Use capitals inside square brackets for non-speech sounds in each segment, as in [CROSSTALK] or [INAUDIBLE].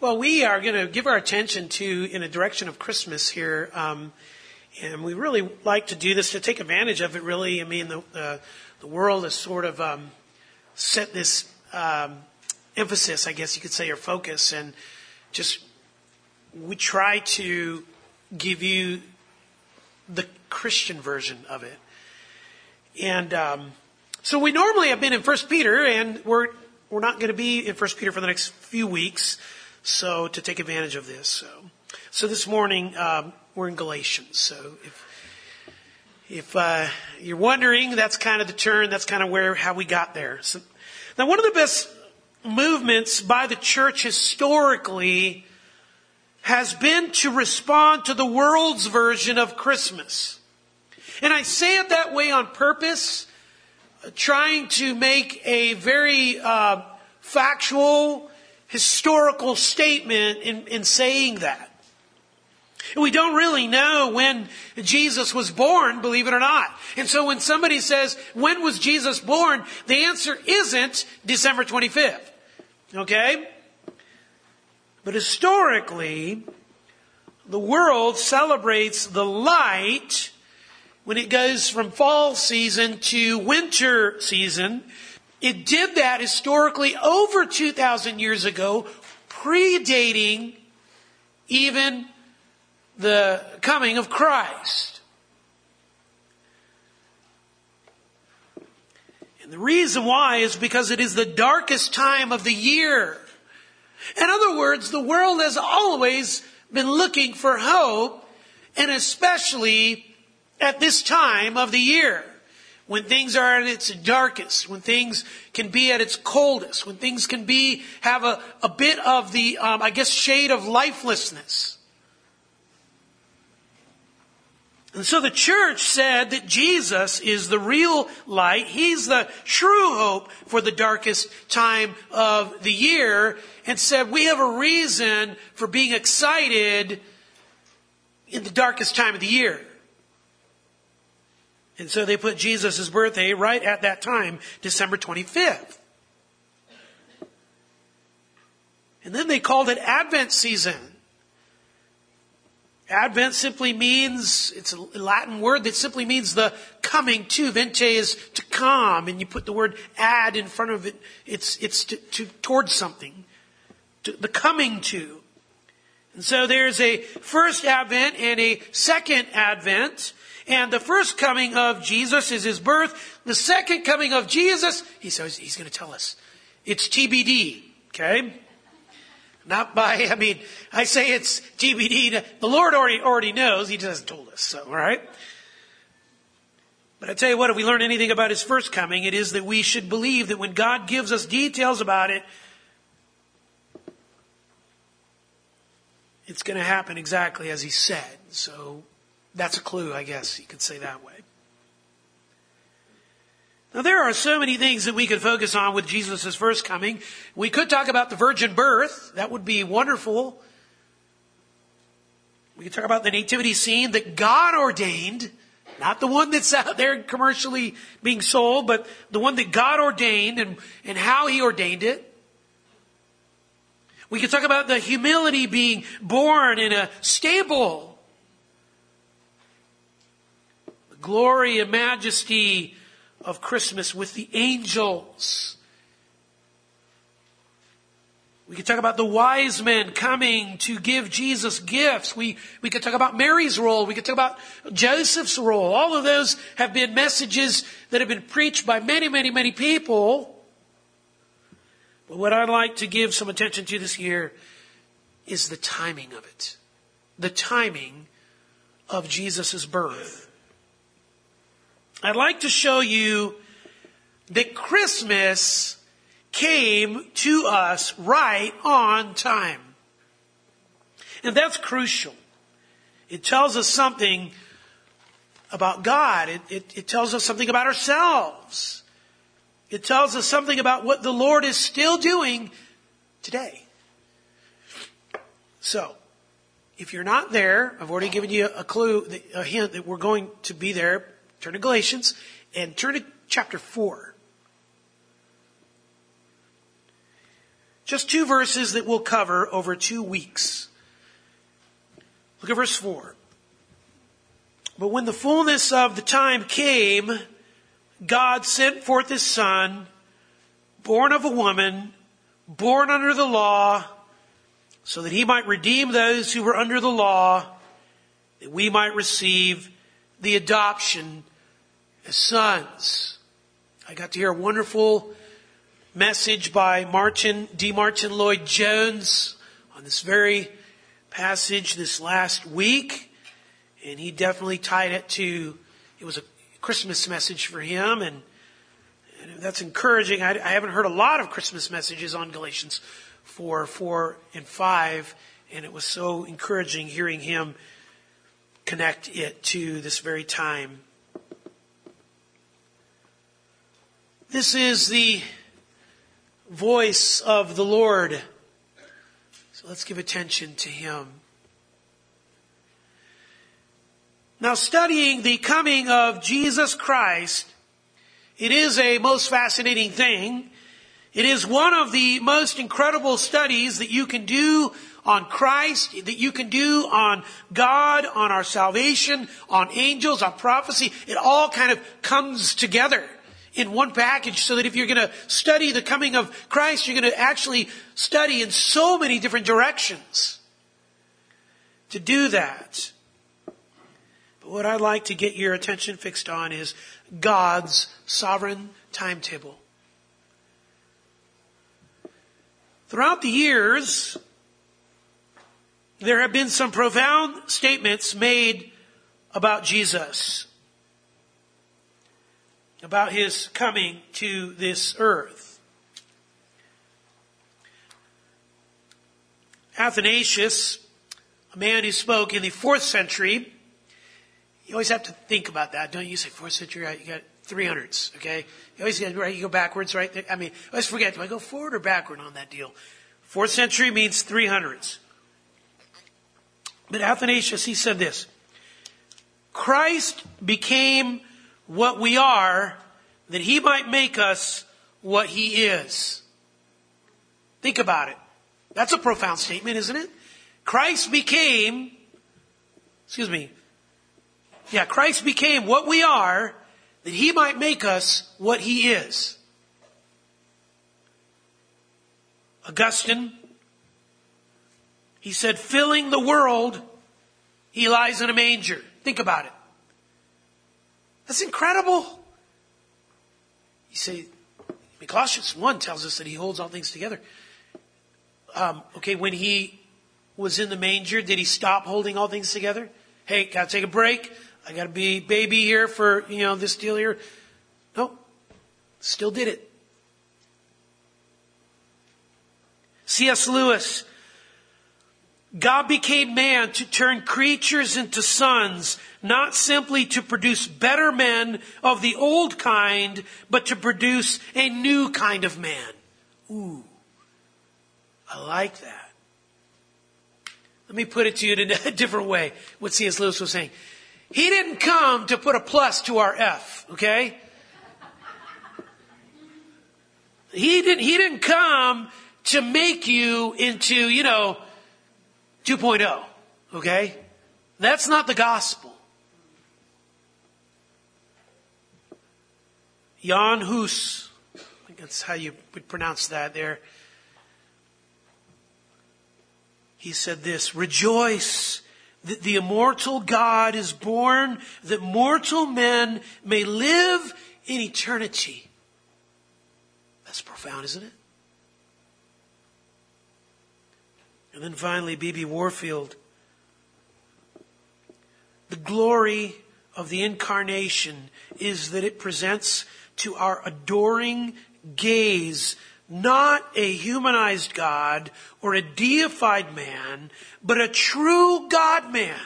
Well, we are going to give our attention to in a direction of Christmas here, um, and we really like to do this to take advantage of it. Really, I mean, the the world has sort of um, set this um, emphasis, I guess you could say, or focus, and just we try to give you the Christian version of it. And um, so we normally have been in First Peter, and we're we're not going to be in First Peter for the next few weeks. So to take advantage of this, so so this morning um, we're in Galatians. So if if uh, you're wondering, that's kind of the turn. That's kind of where how we got there. So, now, one of the best movements by the church historically has been to respond to the world's version of Christmas. And I say it that way on purpose, trying to make a very uh, factual historical statement in, in saying that. We don't really know when Jesus was born, believe it or not. And so when somebody says, when was Jesus born? The answer isn't December 25th. Okay? But historically, the world celebrates the light when it goes from fall season to winter season it did that historically over 2,000 years ago, predating even the coming of Christ. And the reason why is because it is the darkest time of the year. In other words, the world has always been looking for hope, and especially at this time of the year when things are at its darkest, when things can be at its coldest, when things can be, have a, a bit of the, um, I guess, shade of lifelessness. And so the church said that Jesus is the real light. He's the true hope for the darkest time of the year and said we have a reason for being excited in the darkest time of the year. And so they put Jesus' birthday right at that time, December 25th. And then they called it Advent season. Advent simply means, it's a Latin word that simply means the coming to. Vente is to come, and you put the word ad in front of it. It's, it's to, to towards something. To, the coming to. And so there's a first Advent and a second Advent. And the first coming of Jesus is his birth. The second coming of Jesus, he says he's going to tell us. It's TBD, okay? Not by, I mean, I say it's TBD. The Lord already, already knows. He just hasn't told us, so, alright? But I tell you what, if we learn anything about his first coming, it is that we should believe that when God gives us details about it, it's going to happen exactly as he said. So that's a clue, I guess you could say that way. Now, there are so many things that we could focus on with Jesus' first coming. We could talk about the virgin birth. That would be wonderful. We could talk about the nativity scene that God ordained, not the one that's out there commercially being sold, but the one that God ordained and, and how He ordained it. We could talk about the humility being born in a stable glory and majesty of Christmas with the angels. We could talk about the wise men coming to give Jesus gifts. We, we could talk about Mary's role. We could talk about Joseph's role. All of those have been messages that have been preached by many, many, many people. But what I'd like to give some attention to this year is the timing of it. The timing of Jesus' birth. I'd like to show you that Christmas came to us right on time. And that's crucial. It tells us something about God. It, it, it, tells us something about ourselves. It tells us something about what the Lord is still doing today. So, if you're not there, I've already given you a clue, a hint that we're going to be there Turn to Galatians and turn to chapter 4. Just two verses that we'll cover over two weeks. Look at verse 4. But when the fullness of the time came, God sent forth his son, born of a woman, born under the law, so that he might redeem those who were under the law, that we might receive the adoption sons. I got to hear a wonderful message by Martin, D. Martyn Lloyd-Jones on this very passage this last week. And he definitely tied it to, it was a Christmas message for him and, and that's encouraging. I, I, haven't heard a lot of Christmas messages on Galatians 4, 4 and 5 and it was so encouraging hearing him connect it to this very time. This is the voice of the Lord. So let's give attention to Him. Now studying the coming of Jesus Christ, it is a most fascinating thing. It is one of the most incredible studies that you can do on Christ, that you can do on God, on our salvation, on angels, on prophecy. It all kind of comes together in one package so that if you're going to study the coming of Christ, you're going to actually study in so many different directions. To do that. But what I'd like to get your attention fixed on is God's sovereign timetable. Throughout the years, there have been some profound statements made about Jesus about his coming to this earth. Athanasius, a man who spoke in the fourth century, you always have to think about that, don't you? you say fourth century, you got 300s, okay? You always get, right, you go backwards, right? I mean, always forget, do I go forward or backward on that deal? Fourth century means 300s. But Athanasius, he said this, Christ became what we are that he might make us what he is. Think about it. That's a profound statement, isn't it? Christ became, excuse me, yeah, Christ became what we are that he might make us what he is. Augustine, he said, filling the world, he lies in a manger. Think about it. That's incredible. You say, Colossians 1 tells us that he holds all things together. Um, okay, when he was in the manger, did he stop holding all things together? Hey, gotta take a break. I gotta be baby here for, you know, this deal here. No. Still did it. C.S. Lewis God became man to turn creatures into sons, not simply to produce better men of the old kind, but to produce a new kind of man. Ooh, I like that. Let me put it to you in a [LAUGHS] different way, what C.S. Lewis was saying. He didn't come to put a plus to our F, okay? He didn't, he didn't come to make you into, you know, 2.0. Okay? That's not the gospel. Jan Hus, I think that's how you would pronounce that there. He said this, rejoice that the immortal God is born, that mortal men may live in eternity. That's profound, isn't it? And then finally, B.B. Warfield. The glory of the incarnation is that it presents to our adoring gaze not a humanized God or a deified man, but a true God man.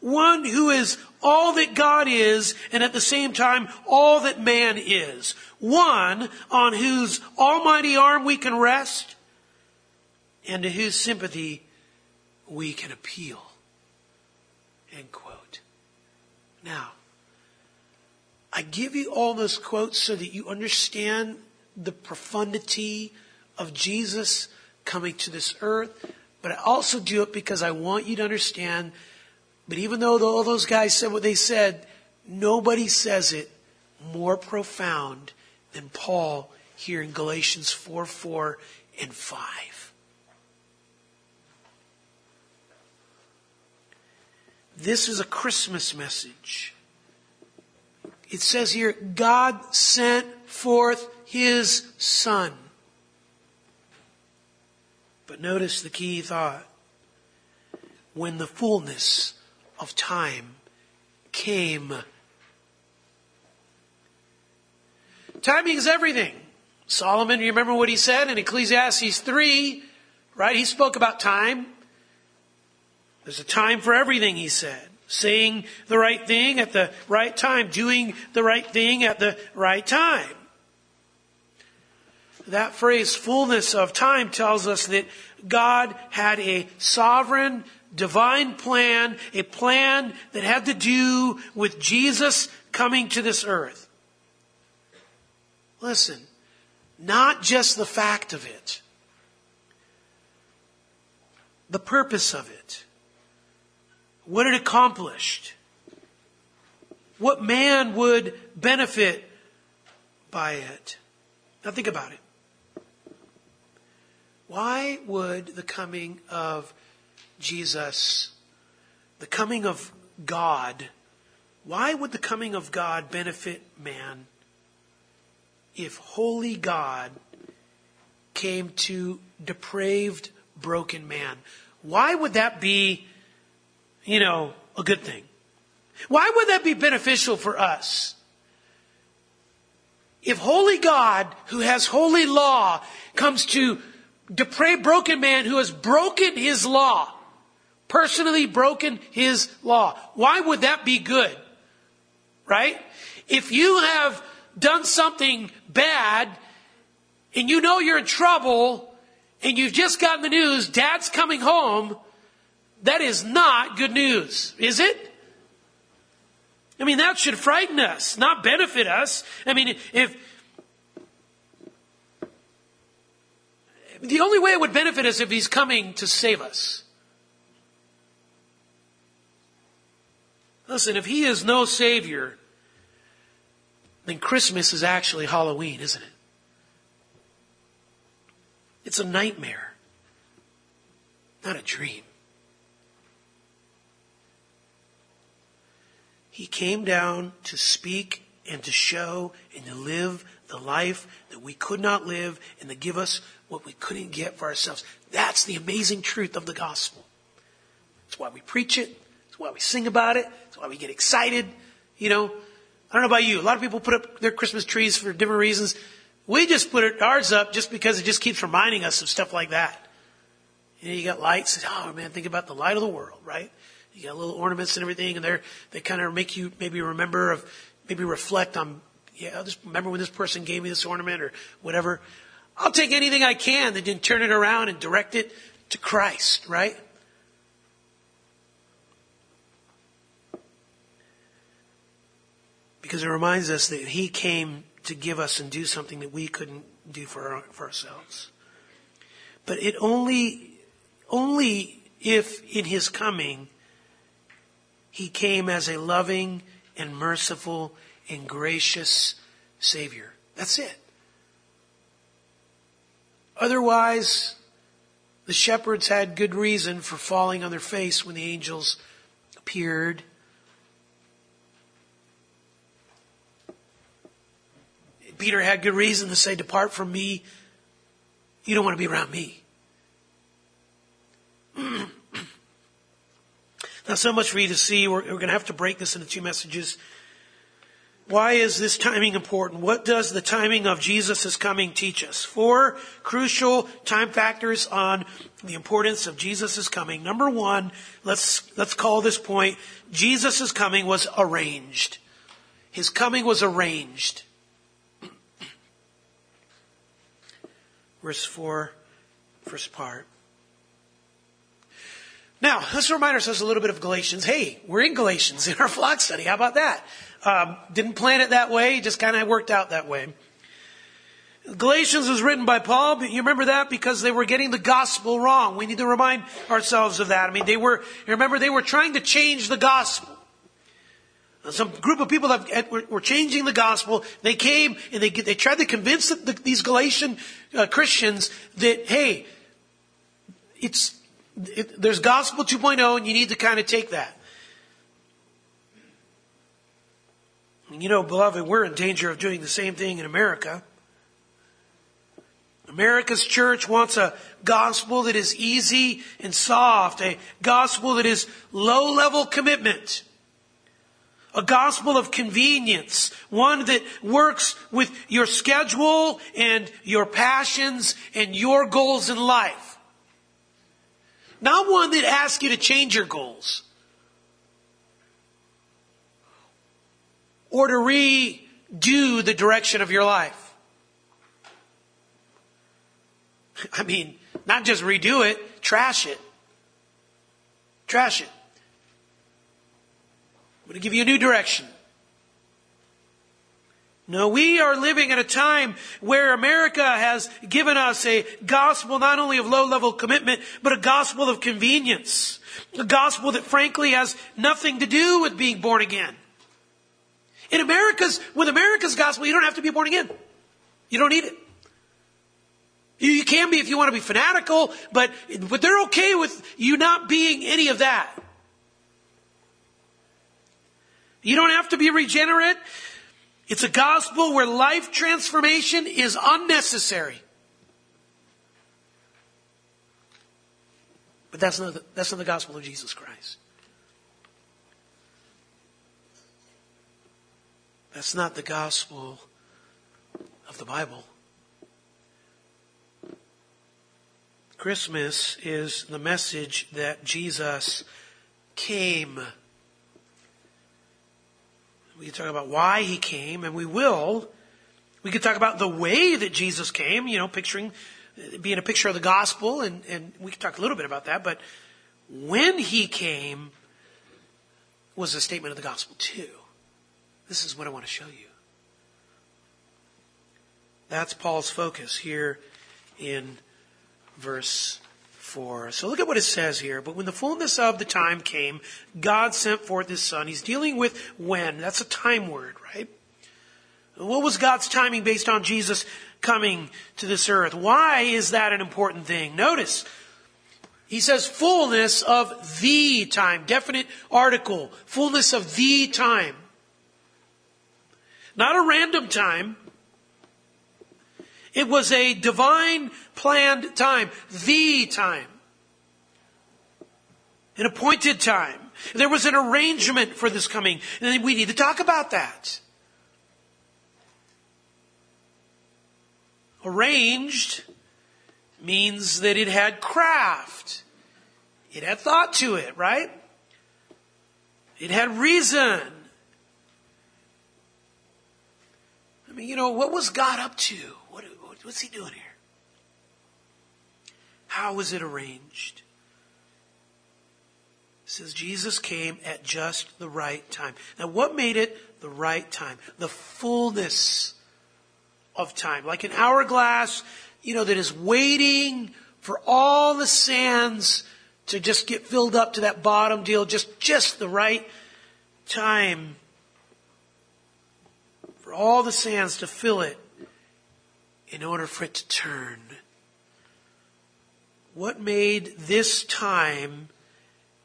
One who is all that God is and at the same time all that man is. One on whose almighty arm we can rest and to whose sympathy we can appeal. End quote. Now, I give you all those quotes so that you understand the profundity of Jesus' coming to this earth, but I also do it because I want you to understand. But even though all those guys said what they said, nobody says it more profound than Paul here in Galatians 4 4 and 5. This is a Christmas message. It says here, God sent forth his son. But notice the key thought. When the fullness of time came. Timing is everything. Solomon, you remember what he said in Ecclesiastes 3, right? He spoke about time. There's a time for everything, he said. Saying the right thing at the right time, doing the right thing at the right time. That phrase, fullness of time, tells us that God had a sovereign, divine plan, a plan that had to do with Jesus coming to this earth. Listen, not just the fact of it, the purpose of it, what it accomplished, what man would benefit by it. Now think about it. Why would the coming of Jesus, the coming of God, why would the coming of God benefit man if holy God came to depraved, broken man? Why would that be, you know, a good thing? Why would that be beneficial for us? If holy God, who has holy law, comes to depraved, broken man who has broken his law, personally broken his law, why would that be good? Right? If you have done something bad and you know you're in trouble and you've just gotten the news, dad's coming home, that is not good news, is it? I mean, that should frighten us, not benefit us. I mean, if, the only way it would benefit us if he's coming to save us. Listen, if he is no savior, then Christmas is actually Halloween, isn't it? It's a nightmare, not a dream. He came down to speak and to show and to live the life that we could not live and to give us what we couldn't get for ourselves. That's the amazing truth of the gospel. That's why we preach it. That's why we sing about it. That's why we get excited. You know, I don't know about you. A lot of people put up their Christmas trees for different reasons. We just put ours up just because it just keeps reminding us of stuff like that. You know, you got lights. Oh man, think about the light of the world, right? You got little ornaments and everything, and they're they kind of make you maybe remember of maybe reflect on. Yeah, oh, I'll just remember when this person gave me this ornament or whatever. I'll take anything I can that didn't turn it around and direct it to Christ, right? because it reminds us that He came to give us and do something that we couldn't do for, our, for ourselves. But it only, only if in His coming He came as a loving and merciful and gracious Savior. That's it. Otherwise, the shepherds had good reason for falling on their face when the angels appeared Peter had good reason to say, Depart from me. You don't want to be around me. [CLEARS THROAT] Not so much for you to see. We're, we're going to have to break this into two messages. Why is this timing important? What does the timing of Jesus' coming teach us? Four crucial time factors on the importance of Jesus' coming. Number one, let's, let's call this point, Jesus' coming was arranged. His coming was arranged. [CLEARS THROAT] verse 4, first part. Now, let's remind ourselves a little bit of Galatians. Hey, we're in Galatians in our flock study. How about that? Um, didn't plan it that way, just kind of worked out that way. Galatians was written by Paul, you remember that because they were getting the gospel wrong. We need to remind ourselves of that. I mean, they were, you remember, they were trying to change the gospel. Some group of people that were changing the gospel. They came and they, they tried to convince the, these Galatian uh, Christians that, hey, it's, it, there's gospel 2.0 and you need to kind of take that. You know, beloved, we're in danger of doing the same thing in America. America's church wants a gospel that is easy and soft, a gospel that is low level commitment, a gospel of convenience, one that works with your schedule and your passions and your goals in life. Not one that asks you to change your goals or to redo the direction of your life. I mean, not just redo it, trash it. Trash it. I'm going to give you a new direction. No, we are living in a time where America has given us a gospel not only of low level commitment, but a gospel of convenience. A gospel that frankly has nothing to do with being born again. In America's, with America's gospel, you don't have to be born again. You don't need it. You can be if you want to be fanatical, but, but they're okay with you not being any of that. You don't have to be regenerate. It's a gospel where life transformation is unnecessary. But that's not the, that's not the gospel of Jesus Christ. That's not the gospel of the Bible. Christmas is the message that Jesus came. We can talk about why he came, and we will. We could talk about the way that Jesus came, you know, picturing, uh, being a picture of the gospel, and, and we could talk a little bit about that, but when he came was a statement of the gospel too. This is what I want to show you. That's Paul's focus here in verse 4. So look at what it says here. But when the fullness of the time came, God sent forth his son. He's dealing with when. That's a time word, right? What was God's timing based on Jesus coming to this earth? Why is that an important thing? Notice, he says fullness of the time. Definite article. Fullness of the time. Not a random time. It was a divine planned time, the time, an appointed time. There was an arrangement for this coming, and we need to talk about that. Arranged means that it had craft. It had thought to it, right? It had reason. I mean, you know, what was God up to? What, what's he doing here? How was it arranged? It says Jesus came at just the right time. Now, what made it the right time? The fullness of time. Like an hourglass, you know, that is waiting for all the sands to just get filled up to that bottom deal, just, just the right time for all the sands to fill it in order for it to turn. What made this time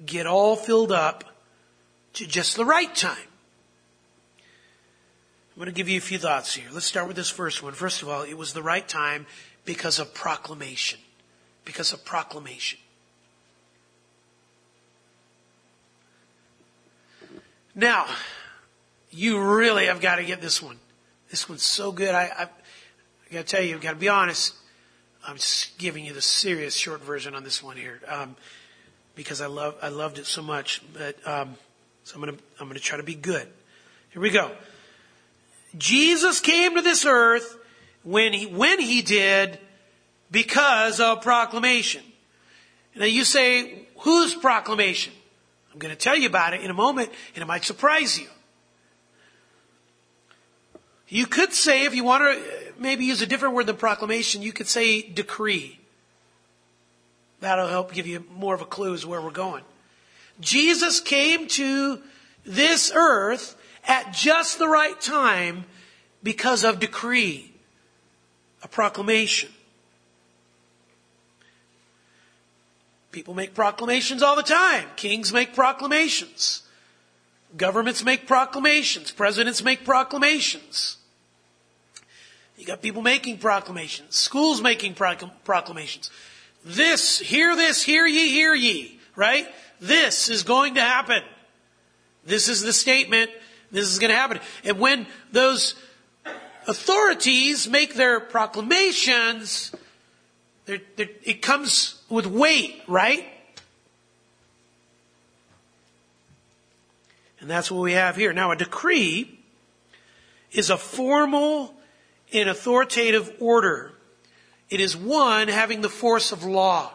get all filled up to just the right time? I'm going to give you a few thoughts here. Let's start with this first one. First of all, it was the right time because of proclamation. Because of proclamation. Now, you really have got to get this one. This one's so good. I, I, I got to tell you, I've got to be honest. I'm just giving you the serious short version on this one here, um, because I love I loved it so much. But um, so I'm gonna I'm gonna try to be good. Here we go. Jesus came to this earth when he when he did because of proclamation. Now you say, whose proclamation? I'm going to tell you about it in a moment, and it might surprise you. You could say, if you want to maybe use a different word than proclamation, you could say decree. That'll help give you more of a clue as where we're going. Jesus came to this earth at just the right time because of decree, a proclamation. People make proclamations all the time. Kings make proclamations. Governments make proclamations. Presidents make proclamations. You got people making proclamations. Schools making proclamations. This, hear this, hear ye, hear ye, right? This is going to happen. This is the statement. This is going to happen. And when those authorities make their proclamations, they're, they're, it comes with weight, right? And that's what we have here. Now, a decree is a formal and authoritative order. It is one having the force of law.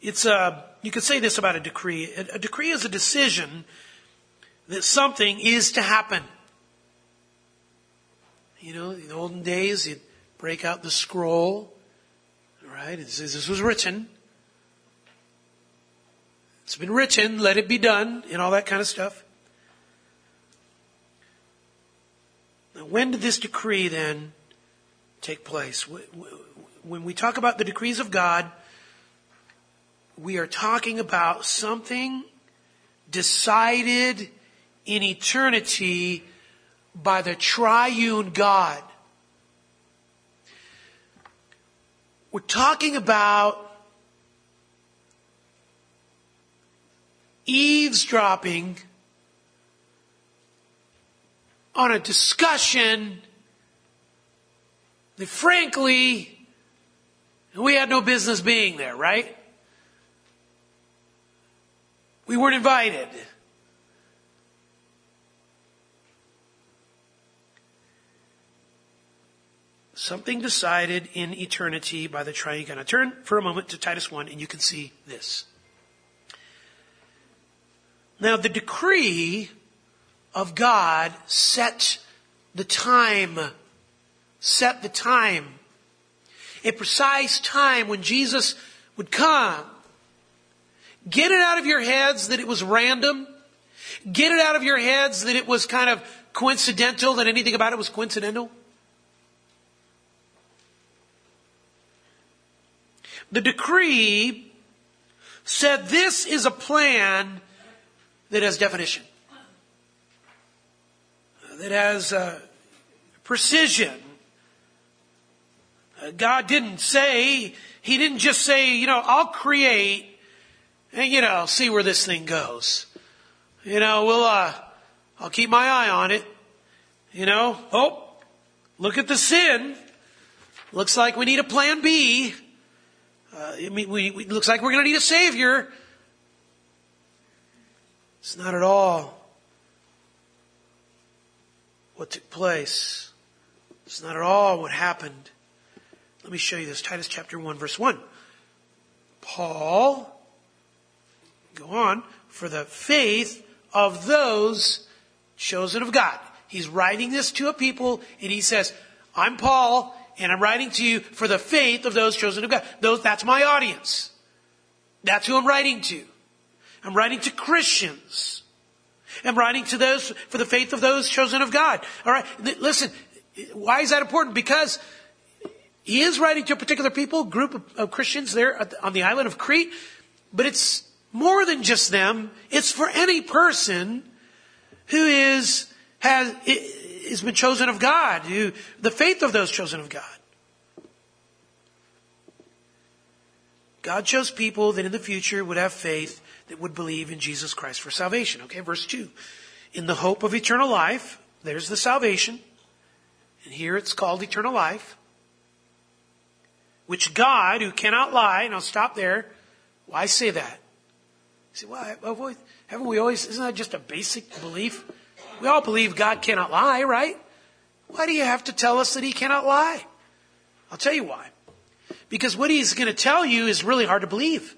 It's a, you could say this about a decree. A, a decree is a decision that something is to happen. You know, in the olden days, you'd break out the scroll, right? It says this was written. It's been written, let it be done, and all that kind of stuff. When did this decree then take place? When we talk about the decrees of God, we are talking about something decided in eternity by the triune God. We're talking about eavesdropping on a discussion that frankly, we had no business being there, right? We weren't invited. Something decided in eternity by the triune God. Now turn for a moment to Titus 1 and you can see this. Now the decree of God set the time, set the time, a precise time when Jesus would come. Get it out of your heads that it was random. Get it out of your heads that it was kind of coincidental, that anything about it was coincidental. The decree said this is a plan that has definition, that has uh, precision. Uh, God didn't say, He didn't just say, you know, I'll create and, you know, see where this thing goes. You know, we'll, uh, I'll keep my eye on it. You know, oh, look at the sin. Looks like we need a plan B. Uh, I mean, we, we, looks like we're going to need a savior. It's not at all what took place. It's not at all what happened. Let me show you this. Titus chapter 1 verse 1. Paul, go on, for the faith of those chosen of God. He's writing this to a people and he says, I'm Paul and I'm writing to you for the faith of those chosen of God. Those, that's my audience. That's who I'm writing to. I'm writing to Christians. I'm writing to those for the faith of those chosen of God. All right. Listen, why is that important? Because he is writing to a particular people, group of, of Christians there on the island of Crete, but it's more than just them. It's for any person who is, has, has been chosen of God, who, the faith of those chosen of God. God chose people that in the future would have faith that would believe in Jesus Christ for salvation. Okay, verse 2. In the hope of eternal life, there's the salvation. And here it's called eternal life. Which God, who cannot lie, and I'll stop there. Why say that? You say, well, haven't we always, isn't that just a basic belief? We all believe God cannot lie, right? Why do you have to tell us that He cannot lie? I'll tell you why. Because what He's going to tell you is really hard to believe.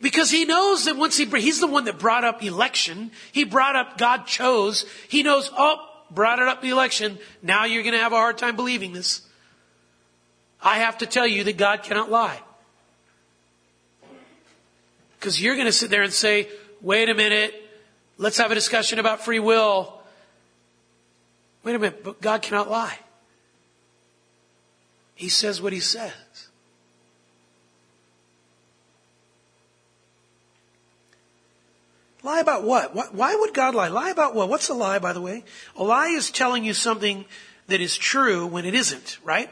Because he knows that once he, he's the one that brought up election. He brought up God chose. He knows, oh, brought it up the election. Now you're going to have a hard time believing this. I have to tell you that God cannot lie. Because you're going to sit there and say, wait a minute, let's have a discussion about free will. Wait a minute, but God cannot lie. He says what he says. Lie about what? Why would God lie? Lie about what? What's a lie, by the way? A lie is telling you something that is true when it isn't, right?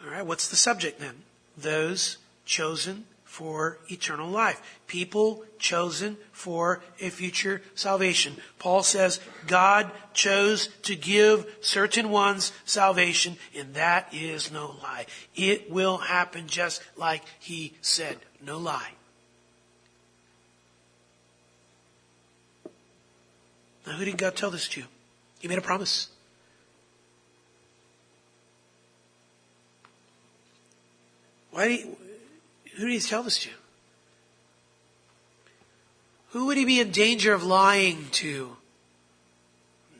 All right, what's the subject then? Those chosen for eternal life. People chosen for a future salvation. Paul says God chose to give certain ones salvation, and that is no lie. It will happen just like he said. No lie. Now, who did God tell this to? He made a promise. Why who did he tell this to? Who would he be in danger of lying to?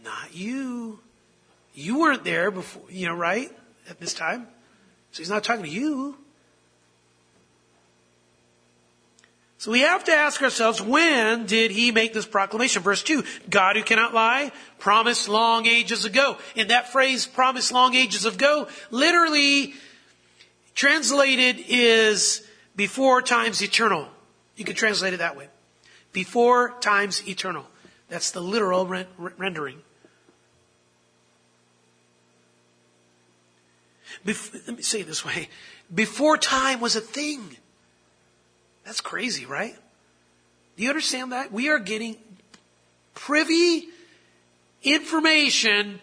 Not you. You weren't there before, you know, right? At this time. So he's not talking to you. So we have to ask ourselves, when did he make this proclamation? Verse 2, God who cannot lie, promised long ages ago. And that phrase, promised long ages ago, literally translated is before times eternal. You could translate it that way. Before times eternal. That's the literal rendering. Bef- let me say it this way. Before time was a thing. That's crazy, right? Do you understand that? We are getting privy information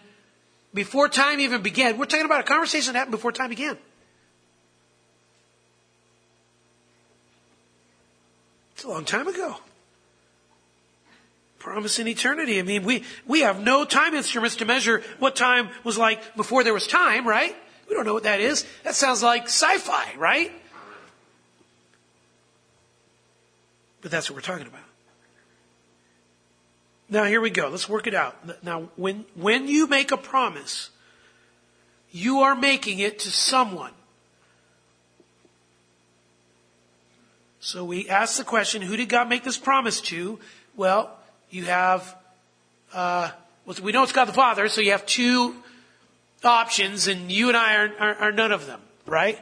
before time even began. We're talking about a conversation that happened before time began. It's a long time ago. Promise in eternity. I mean, we, we have no time instruments to measure what time was like before there was time, right? We don't know what that is. That sounds like sci-fi, right? But that's what we're talking about. Now here we go. Let's work it out. Now when, when you make a promise, you are making it to someone. So we ask the question, who did God make this promise to? Well, you have, uh, we know it's God the Father, so you have two options, and you and I are, are, are none of them, right?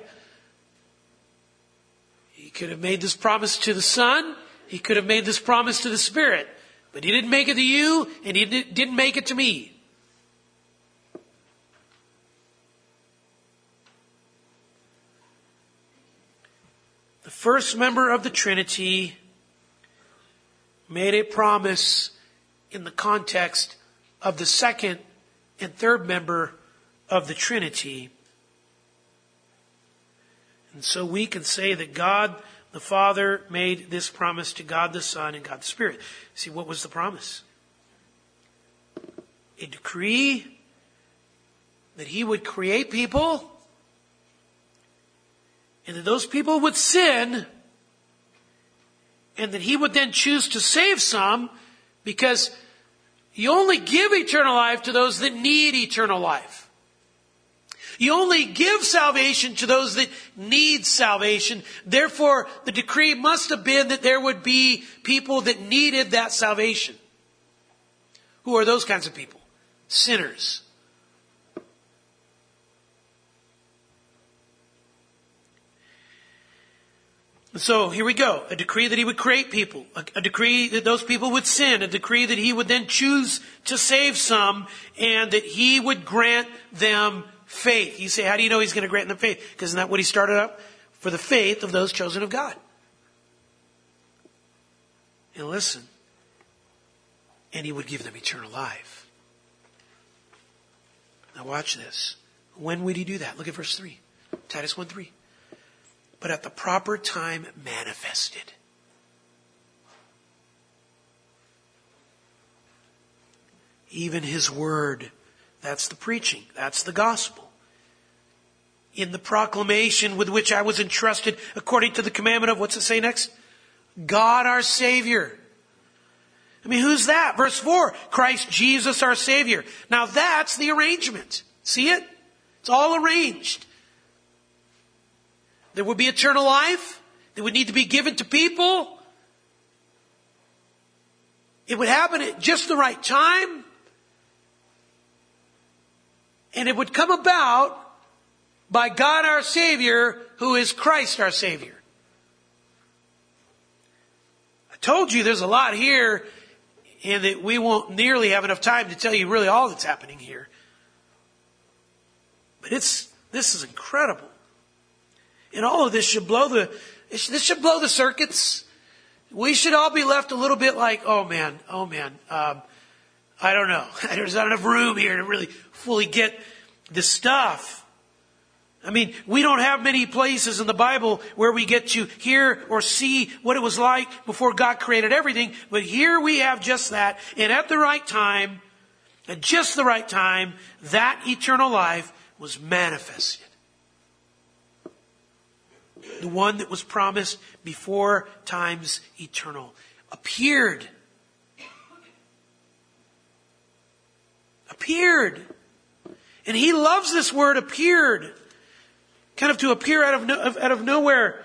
He could have made this promise to the Son, he could have made this promise to the Spirit, but he didn't make it to you, and he didn't make it to me. First member of the Trinity made a promise in the context of the second and third member of the Trinity. And so we can say that God the Father made this promise to God the Son and God the Spirit. See, what was the promise? A decree that He would create people and that those people would sin and that he would then choose to save some because you only give eternal life to those that need eternal life. You only give salvation to those that need salvation. Therefore, the decree must have been that there would be people that needed that salvation. Who are those kinds of people? Sinners. So here we go. A decree that he would create people. A, a, decree that those people would sin. A decree that he would then choose to save some and that he would grant them faith. You say, how do you know he's going to grant them faith? Because isn't that what he started up? For the faith of those chosen of God. And listen. And he would give them eternal life. Now watch this. When would he do that? Look at verse 3. Titus 1 3 but at the proper time manifested. Even his word, that's the preaching, that's the gospel. in the proclamation with which I was entrusted according to the commandment of, what's it say next? God our Savior. I mean, who's that? Verse 4, Christ Jesus our Savior. Now that's the arrangement. See it? It's all arranged. There would be eternal life that would need to be given to people. It would happen at just the right time. And it would come about by God our Savior, who is Christ our Savior. I told you there's a lot here and that we won't nearly have enough time to tell you really all that's happening here. But it's, this is incredible. And all of this should blow the, this should blow the circuits. We should all be left a little bit like, oh man, oh man, um, I don't know. [LAUGHS] There's not enough room here to really fully get the stuff. I mean, we don't have many places in the Bible where we get to hear or see what it was like before God created everything, but here we have just that, and at the right time, at just the right time, that eternal life was manifested. The one that was promised before times eternal appeared. Appeared. And he loves this word appeared kind of to appear out of, no, out of nowhere.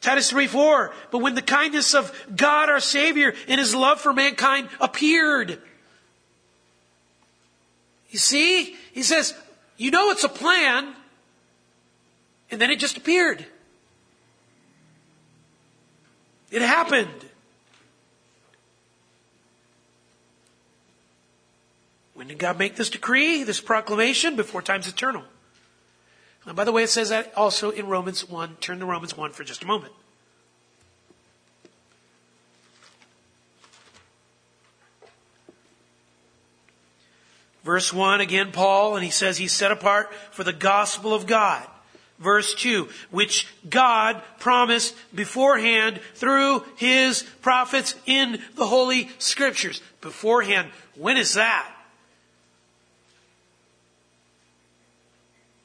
Titus 3 4. But when the kindness of God our Savior and His love for mankind appeared. You see? He says, you know it's a plan. And then it just appeared. It happened. When did God make this decree, this proclamation? Before time's eternal. And by the way, it says that also in Romans 1. Turn to Romans 1 for just a moment. Verse 1, again, Paul, and he says he's set apart for the gospel of God. Verse 2, which God promised beforehand through his prophets in the Holy Scriptures. Beforehand, when is that?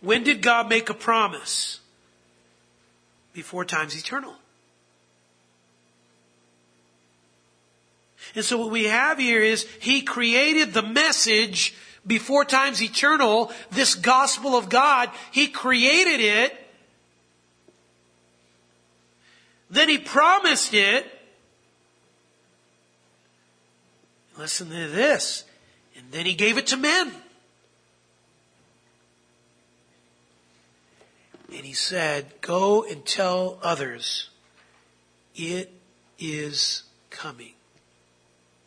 When did God make a promise? Before time's eternal. And so what we have here is He created the message before time's eternal, this gospel of God. He created it. Then He promised it. Listen to this. And then He gave it to men. And he said, Go and tell others, it is coming.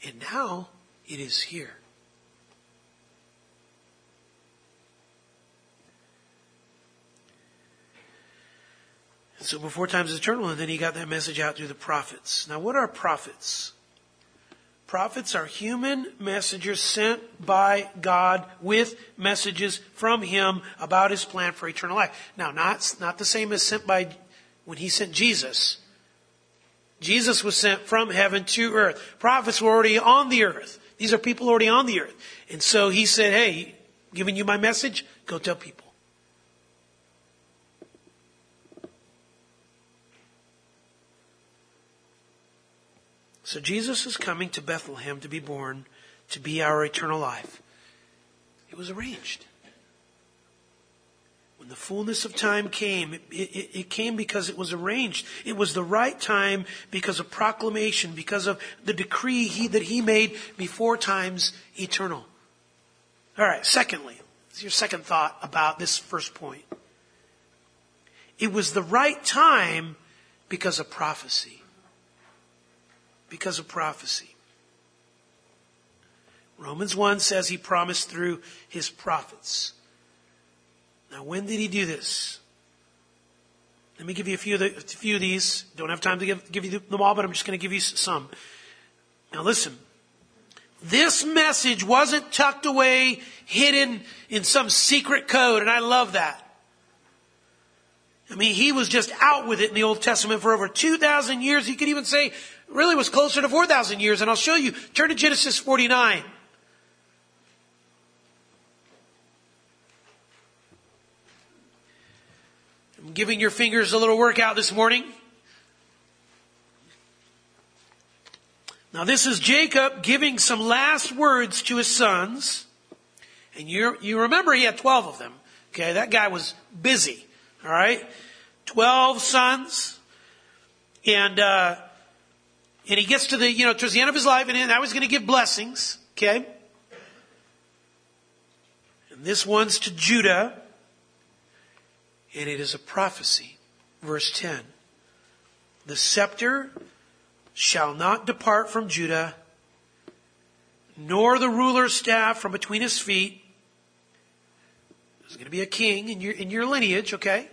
And now it is here. So before time is eternal, and then he got that message out through the prophets. Now, what are prophets? Prophets are human messengers sent by God with messages from Him about His plan for eternal life. Now, not, not the same as sent by when He sent Jesus. Jesus was sent from heaven to earth. Prophets were already on the earth. These are people already on the earth. And so He said, hey, giving you my message, go tell people. So Jesus is coming to Bethlehem to be born, to be our eternal life. It was arranged. When the fullness of time came, it, it, it, came because it was arranged. It was the right time because of proclamation, because of the decree he, that he made before times eternal. All right, secondly, is your second thought about this first point. It was the right time because of prophecy because of prophecy. Romans 1 says he promised through his prophets. Now, when did he do this? Let me give you a few of, the, a few of these. Don't have time to give, give you them all, but I'm just going to give you some. Now, listen. This message wasn't tucked away, hidden in some secret code, and I love that. I mean, he was just out with it in the Old Testament for over 2,000 years. You could even say really was closer to 4,000 years, and I'll show you. Turn to Genesis 49. I'm giving your fingers a little workout this morning. Now, this is Jacob giving some last words to his sons. And you, you remember he had 12 of them. Okay, that guy was busy. All right? 12 sons. And uh, and he gets to the, you know, towards the end of his life, and now he's going to give blessings. Okay? And this one's to Judah. And it is a prophecy. Verse 10. The scepter shall not depart from Judah, nor the ruler's staff from between his feet. There's going to be a king in your, in your lineage, okay?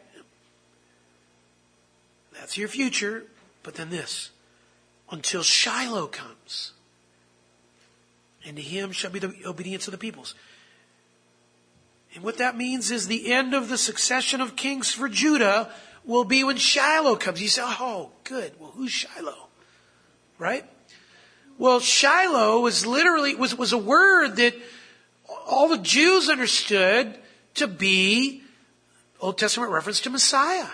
That's your future. But then this until Shiloh comes. And to him shall be the obedience of the peoples. And what that means is the end of the succession of kings for Judah will be when Shiloh comes. You say, oh, good. Well, who's Shiloh? Right? Well, Shiloh was literally, was, was a word that all the Jews understood to be Old Testament reference to Messiah.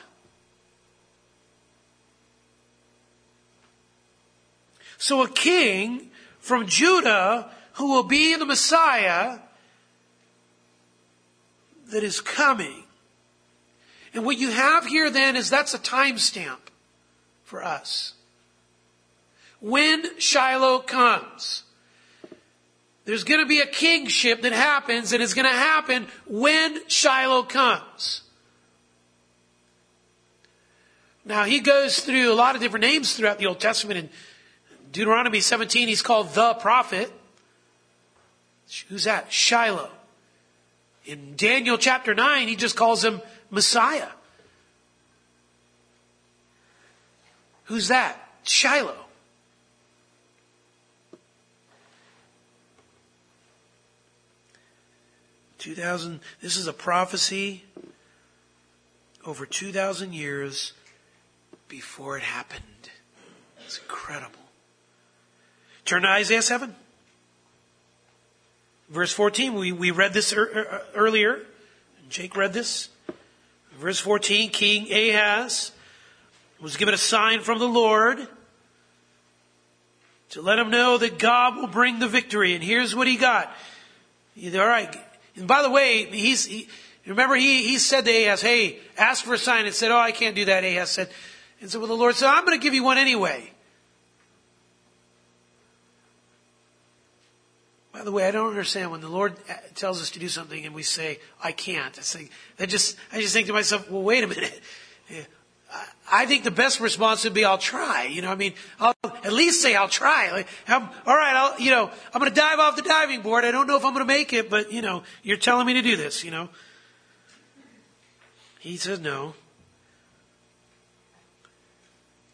So a king from Judah who will be the Messiah that is coming. And what you have here then is that's a timestamp for us. When Shiloh comes, there's going to be a kingship that happens and it's going to happen when Shiloh comes. Now he goes through a lot of different names throughout the Old Testament and Deuteronomy 17, he's called the prophet. Who's that? Shiloh. In Daniel chapter 9, he just calls him Messiah. Who's that? Shiloh. Two thousand. This is a prophecy over two thousand years before it happened. It's incredible. Turn to Isaiah 7. Verse 14, we, we read this er, earlier. Jake read this. Verse 14, King Ahaz was given a sign from the Lord to let him know that God will bring the victory. And here's what he got. He, all right. And by the way, he's, he, remember he, he said to Ahaz, hey, ask for a sign and said, oh, I can't do that. Ahaz said, and so well, the Lord said, I'm going to give you one anyway. By the way, I don't understand when the Lord uh, tells us to do something and we say, I can't. It's like, I just, I just think to myself, well, wait a minute. I think the best response would be, I'll try. You know, I mean, I'll at least say I'll try. Like, I'm, all right, I'll, you know, I'm going to dive off the diving board. I don't know if I'm going to make it, but, you know, you're telling me to do this, you know. He says no.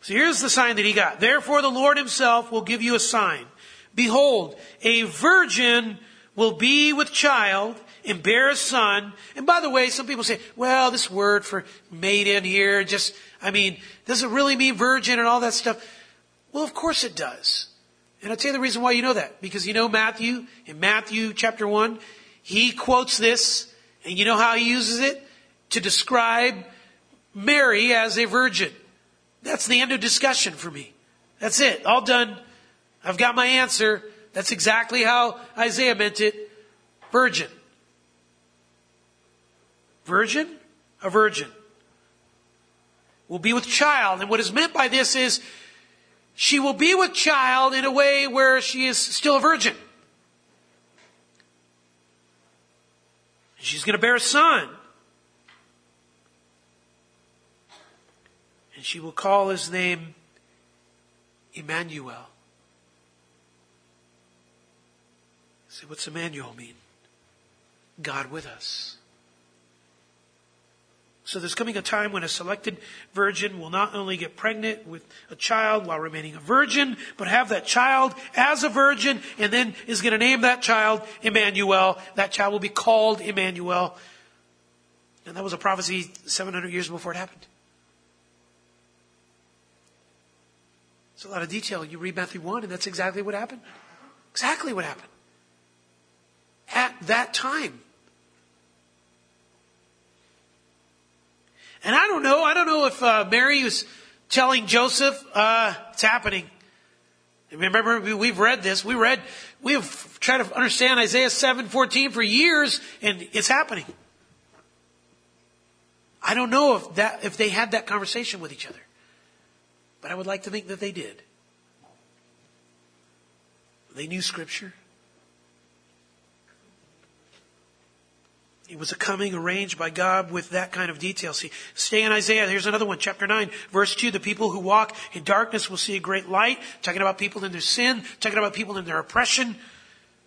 So here's the sign that he got. Therefore the Lord himself will give you a sign. Behold, a virgin will be with child and bear a son. And by the way, some people say, well, this word for maiden here, just, I mean, does it really mean virgin and all that stuff? Well, of course it does. And I'll tell you the reason why you know that. Because you know Matthew, in Matthew chapter 1, he quotes this, and you know how he uses it? To describe Mary as a virgin. That's the end of discussion for me. That's it. All done. I've got my answer. That's exactly how Isaiah meant it. Virgin. Virgin? A virgin. Will be with child. And what is meant by this is she will be with child in a way where she is still a virgin. She's going to bear a son. And she will call his name Emmanuel. Say, what's Emmanuel mean? God with us. So there's coming a time when a selected virgin will not only get pregnant with a child while remaining a virgin, but have that child as a virgin and then is going to name that child Emmanuel. That child will be called Emmanuel. And that was a prophecy 700 years before it happened. It's a lot of detail. You read Matthew 1 and that's exactly what happened. Exactly what happened that time. And I don't know, I don't know if uh, Mary was telling Joseph, uh, it's happening. Remember, we've read this. We read, we've tried to understand Isaiah 7:14 for years, and it's happening. I don't know if that, if they had that conversation with each other. But I would like to think that they did. They knew scripture. It was a coming arranged by God with that kind of detail. See, stay in Isaiah. Here's another one, chapter 9, verse 2. The people who walk in darkness will see a great light. Talking about people in their sin, talking about people in their oppression.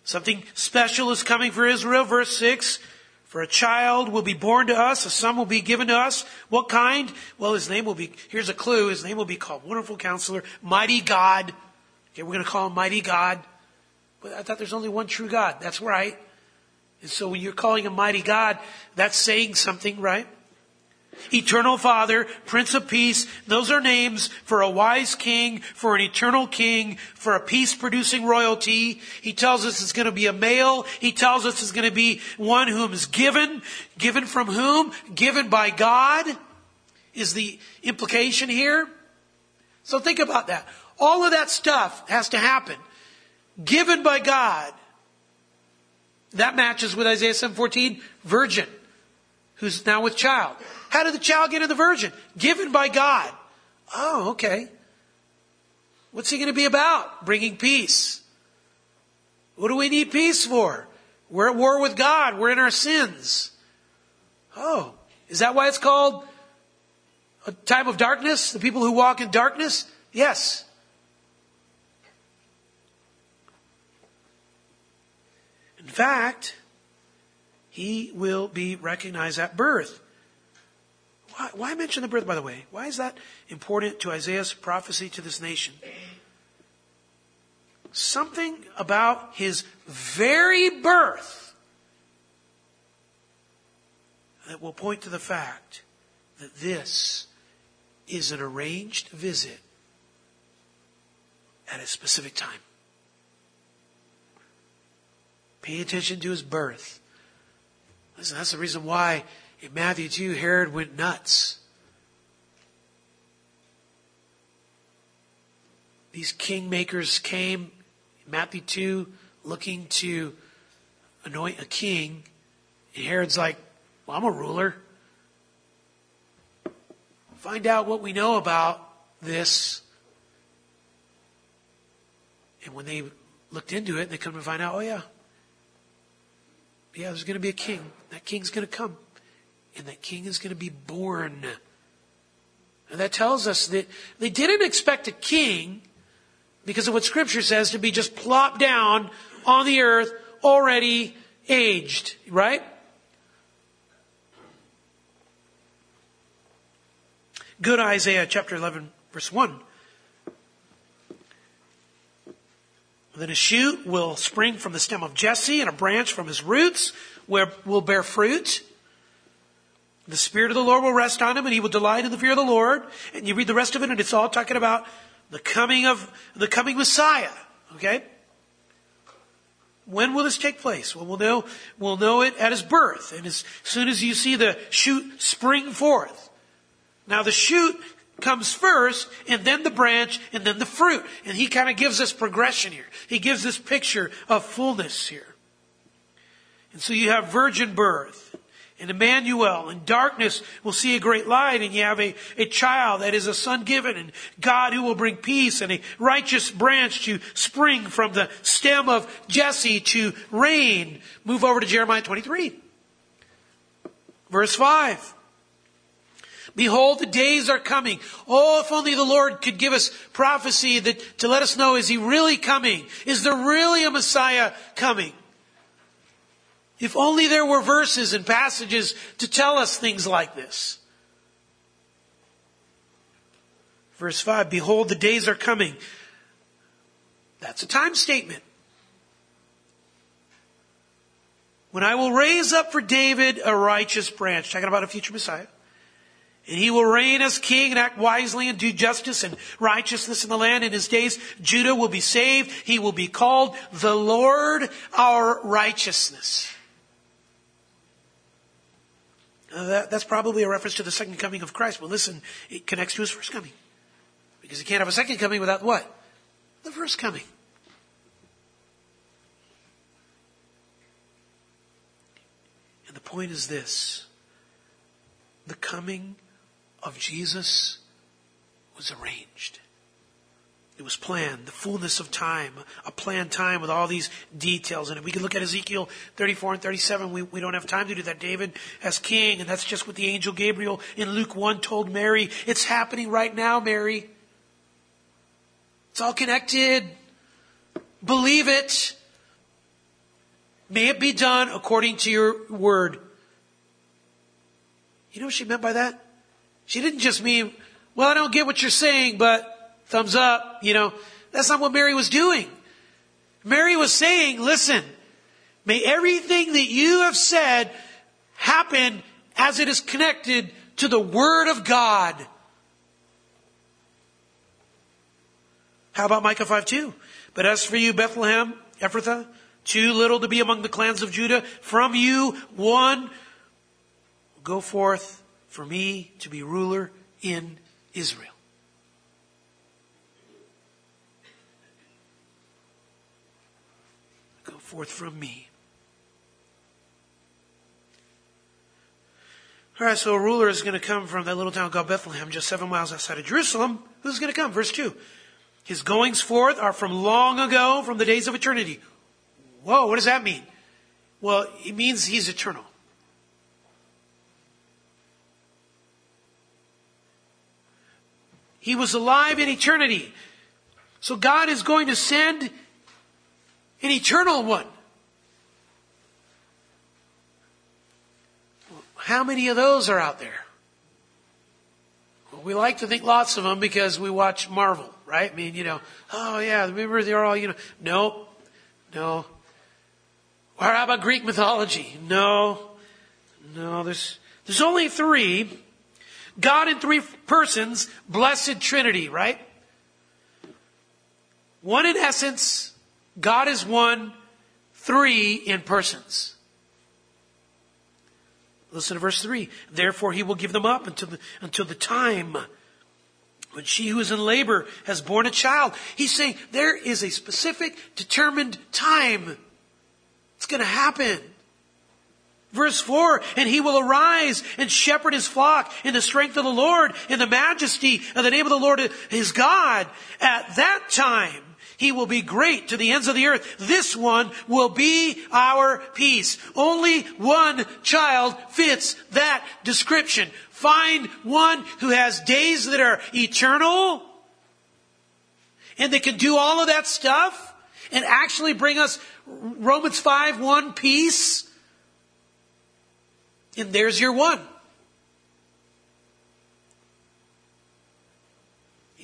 Something special is coming for Israel. Verse 6. For a child will be born to us, a son will be given to us. What kind? Well, his name will be, here's a clue, his name will be called Wonderful Counselor, Mighty God. Okay, we're going to call him Mighty God. But I thought there's only one true God. That's right. And so when you're calling him Mighty God, that's saying something, right? Eternal Father, Prince of Peace, those are names for a wise king, for an eternal king, for a peace producing royalty. He tells us it's going to be a male. He tells us it's going to be one whom is given. Given from whom? Given by God is the implication here. So think about that. All of that stuff has to happen. Given by God. That matches with Isaiah 7:14, virgin, who's now with child. How did the child get in the virgin? Given by God. Oh, okay. What's he going to be about? Bringing peace. What do we need peace for? We're at war with God. We're in our sins. Oh, is that why it's called a time of darkness? The people who walk in darkness? Yes. In fact, he will be recognized at birth. Why, why, mention the birth, by the way? Why is that important to Isaiah's prophecy to this nation? Something about his very birth that will point to the fact that this is an arranged visit at a specific time. Pay attention to his birth. Listen, that's the reason why in Matthew 2, Herod went nuts. These kingmakers came, Matthew 2, looking to anoint a king. And Herod's like, well, I'm a ruler. Find out what we know about this. And when they looked into it, they come to find out, oh yeah, yeah, there's going to be a king. That king's going to come and that king is going to be born. And that tells us that they didn't expect a king because of what scripture says to be just plopped down on the earth already aged, right? Good Isaiah chapter 11 verse 1. Then a shoot will spring from the stem of Jesse and a branch from his roots where will bear fruit. The Spirit of the Lord will rest on him and he will delight in the fear of the Lord. And you read the rest of it and it's all talking about the coming of, the coming Messiah. Okay? When will this take place? Well, we'll know, we'll know it at his birth and as soon as you see the shoot spring forth. Now the shoot comes first and then the branch and then the fruit. And he kind of gives us progression here. He gives this picture of fullness here. And so you have virgin birth and Emmanuel, and darkness will see a great light, and you have a, a child that is a son given, and God who will bring peace, and a righteous branch to spring from the stem of Jesse to reign. Move over to Jeremiah 23. Verse 5. Behold, the days are coming. Oh, if only the Lord could give us prophecy that, to let us know, is He really coming? Is there really a Messiah coming? If only there were verses and passages to tell us things like this. Verse 5 Behold, the days are coming. That's a time statement. When I will raise up for David a righteous branch, talking about a future Messiah, and he will reign as king and act wisely and do justice and righteousness in the land. In his days, Judah will be saved. He will be called the Lord our righteousness. That, that's probably a reference to the second coming of Christ. But listen, it connects to his first coming. Because he can't have a second coming without what? The first coming. And the point is this the coming of Jesus was arranged. It was planned, the fullness of time, a planned time with all these details in it. We can look at Ezekiel 34 and 37. We, we don't have time to do that. David as king, and that's just what the angel Gabriel in Luke 1 told Mary. It's happening right now, Mary. It's all connected. Believe it. May it be done according to your word. You know what she meant by that? She didn't just mean, well, I don't get what you're saying, but thumbs up, you know. That's not what Mary was doing. Mary was saying, listen, may everything that you have said happen as it is connected to the Word of God. How about Micah 5 2? But as for you, Bethlehem, Ephrathah, too little to be among the clans of Judah, from you one go forth for me to be ruler in Israel. Go forth from me. All right, so a ruler is going to come from that little town called Bethlehem, just seven miles outside of Jerusalem. Who's going to come? Verse 2. His goings forth are from long ago, from the days of eternity. Whoa, what does that mean? Well, it means he's eternal. He was alive in eternity. So God is going to send an eternal one. How many of those are out there? Well, we like to think lots of them because we watch Marvel, right? I mean, you know, oh yeah, remember they're all, you know, no, no. Or how about Greek mythology? No, no, there's, there's only three. God in three persons, blessed Trinity, right? One in essence, God is one, three in persons. Listen to verse 3. Therefore he will give them up until the, until the time when she who is in labor has borne a child. He's saying there is a specific determined time. It's going to happen. Verse 4, and he will arise and shepherd his flock in the strength of the Lord, in the majesty of the name of the Lord his God. At that time, he will be great to the ends of the earth. This one will be our peace. Only one child fits that description. Find one who has days that are eternal and they can do all of that stuff and actually bring us Romans 5 1 peace. And there's your one.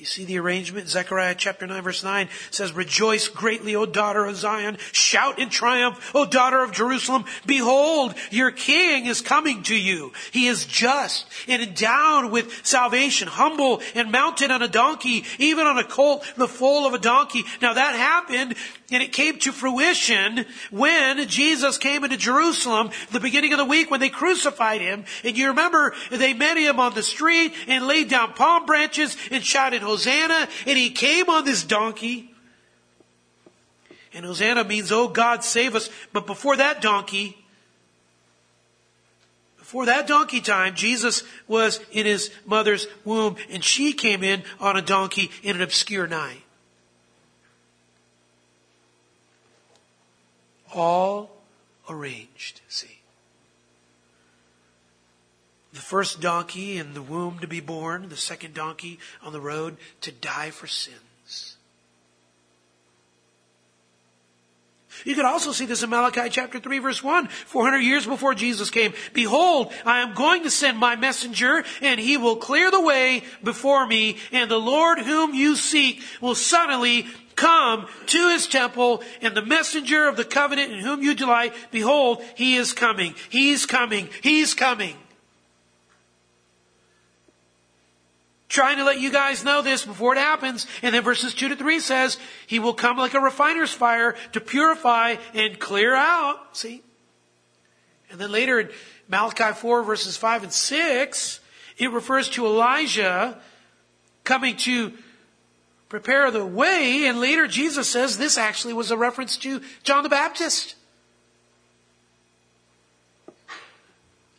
You see the arrangement? Zechariah chapter 9 verse 9 says, Rejoice greatly, O daughter of Zion. Shout in triumph, O daughter of Jerusalem. Behold, your king is coming to you. He is just and endowed with salvation, humble and mounted on a donkey, even on a colt, the foal of a donkey. Now that happened and it came to fruition when Jesus came into Jerusalem, the beginning of the week when they crucified him. And you remember they met him on the street and laid down palm branches and shouted Hosanna. And he came on this donkey. And Hosanna means, oh God, save us. But before that donkey, before that donkey time, Jesus was in his mother's womb and she came in on a donkey in an obscure night. all arranged, see. The first donkey in the womb to be born, the second donkey on the road to die for sins. You can also see this in Malachi chapter 3 verse 1, 400 years before Jesus came. Behold, I am going to send my messenger and he will clear the way before me and the Lord whom you seek will suddenly come to his temple and the messenger of the covenant in whom you delight, behold, he is coming. He's coming. He's coming. Trying to let you guys know this before it happens. And then verses 2 to 3 says, He will come like a refiner's fire to purify and clear out. See? And then later in Malachi 4 verses 5 and 6, it refers to Elijah coming to prepare the way. And later Jesus says this actually was a reference to John the Baptist.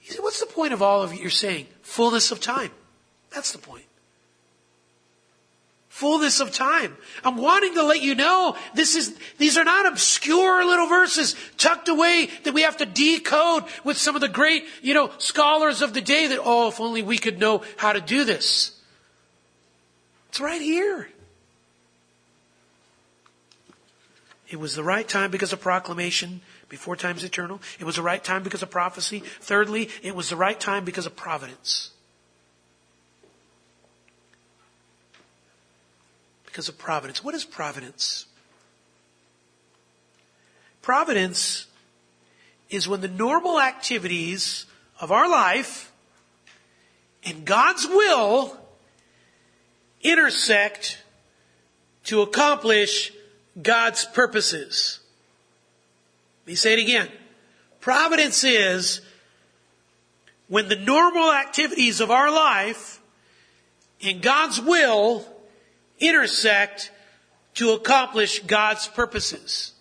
He said, what's the point of all of you're saying? Fullness of time. That's the point. Fullness of time. I'm wanting to let you know this is, these are not obscure little verses tucked away that we have to decode with some of the great, you know, scholars of the day that, oh, if only we could know how to do this. It's right here. It was the right time because of proclamation before time's eternal. It was the right time because of prophecy. Thirdly, it was the right time because of providence. Because of providence. What is providence? Providence is when the normal activities of our life and God's will intersect to accomplish God's purposes. Let me say it again. Providence is when the normal activities of our life and God's will intersect to accomplish God's purposes.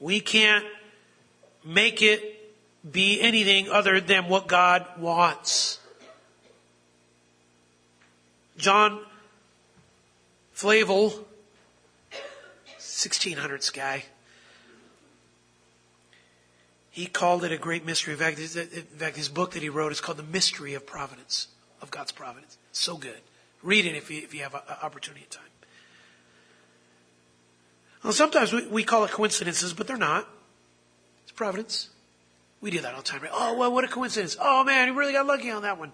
We can't make it be anything other than what God wants. John Flavel, 1600s guy. He called it a great mystery. In fact, in fact, his book that he wrote is called The Mystery of Providence, of God's Providence. So good. Read it if you, if you have an opportunity and time. Well, sometimes we, we call it coincidences, but they're not. It's providence. We do that all the time. Right? Oh, well, what a coincidence. Oh, man, you really got lucky on that one.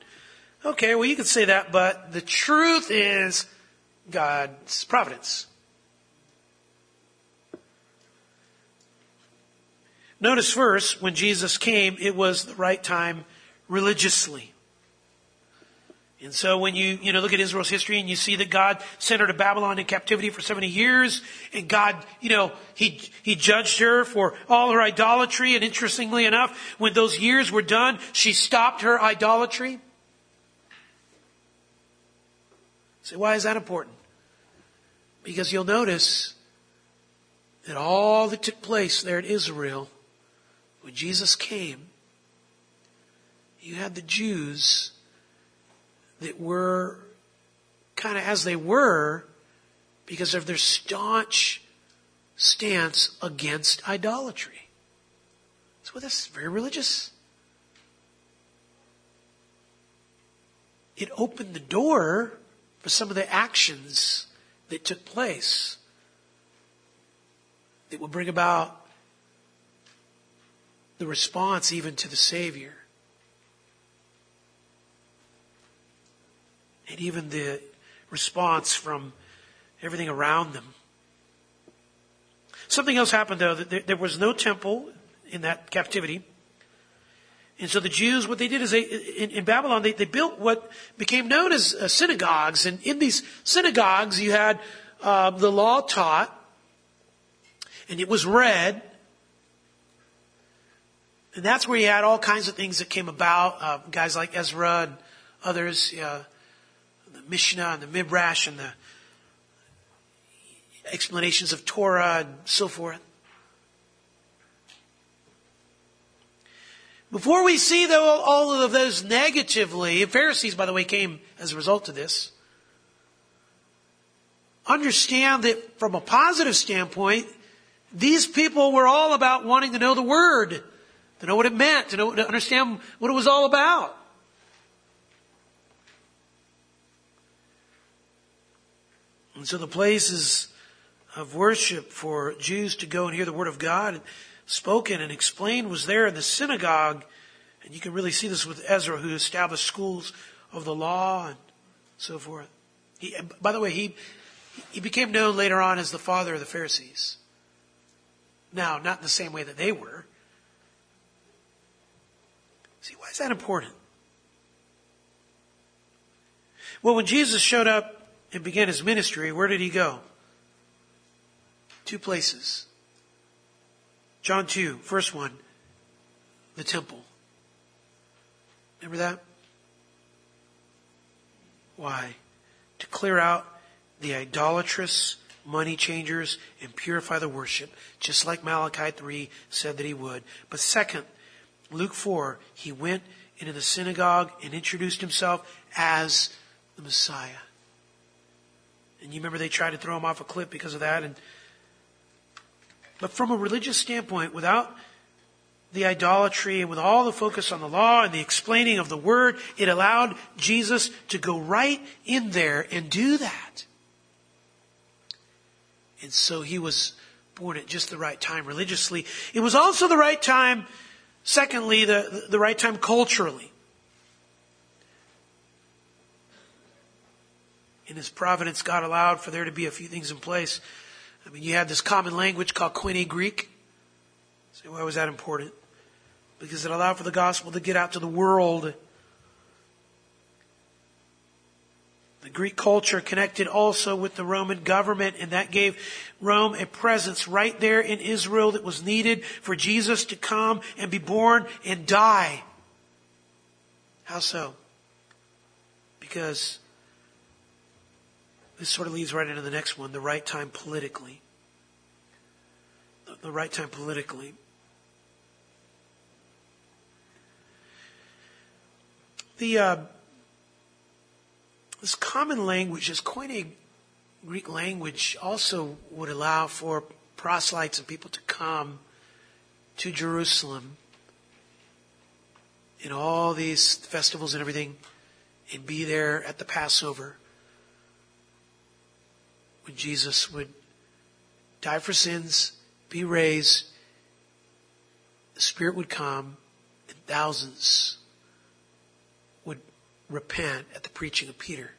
Okay, well, you could say that, but the truth is God's providence. Notice first, when Jesus came, it was the right time religiously. And so when you, you know, look at Israel's history and you see that God sent her to Babylon in captivity for 70 years and God, you know, He, He judged her for all her idolatry and interestingly enough, when those years were done, she stopped her idolatry. Say, why is that important? Because you'll notice that all that took place there at Israel, when Jesus came, you had the Jews that were kind of as they were because of their staunch stance against idolatry. So this is very religious. It opened the door for some of the actions that took place that will bring about the response even to the Savior. And even the response from everything around them. Something else happened though, that there was no temple in that captivity. And so the Jews, what they did is they, in, in Babylon, they, they, built what became known as uh, synagogues. And in these synagogues, you had uh, the law taught, and it was read. And that's where you had all kinds of things that came about. Uh, guys like Ezra and others, uh, the Mishnah and the Midrash and the explanations of Torah and so forth. Before we see though all of those negatively, Pharisees, by the way, came as a result of this. Understand that from a positive standpoint, these people were all about wanting to know the Word, to know what it meant, to know, to understand what it was all about. And so the places of worship for Jews to go and hear the Word of God spoken and explained was there in the synagogue. And you can really see this with Ezra, who established schools of the law and so forth. He, by the way, he, he became known later on as the father of the Pharisees. Now, not in the same way that they were. See, why is that important? Well, when Jesus showed up and began his ministry, where did he go? Two places John 2, first one, the temple. Remember that? Why? To clear out the idolatrous money changers and purify the worship, just like Malachi 3 said that he would. But second, Luke 4, he went into the synagogue and introduced himself as the Messiah. And you remember they tried to throw him off a cliff because of that. And, but from a religious standpoint, without the idolatry and with all the focus on the law and the explaining of the word, it allowed Jesus to go right in there and do that. And so he was born at just the right time religiously. It was also the right time, secondly, the, the right time culturally. In his providence, God allowed for there to be a few things in place. I mean, you had this common language called Koine Greek. So why was that important? because it allowed for the gospel to get out to the world. The Greek culture connected also with the Roman government, and that gave Rome a presence right there in Israel that was needed for Jesus to come and be born and die. How so? Because this sort of leads right into the next one the right time politically. The right time politically. The uh, this common language, this Koine Greek language, also would allow for proselytes and people to come to Jerusalem in all these festivals and everything, and be there at the Passover when Jesus would die for sins, be raised, the Spirit would come, and thousands would repent at the preaching of Peter.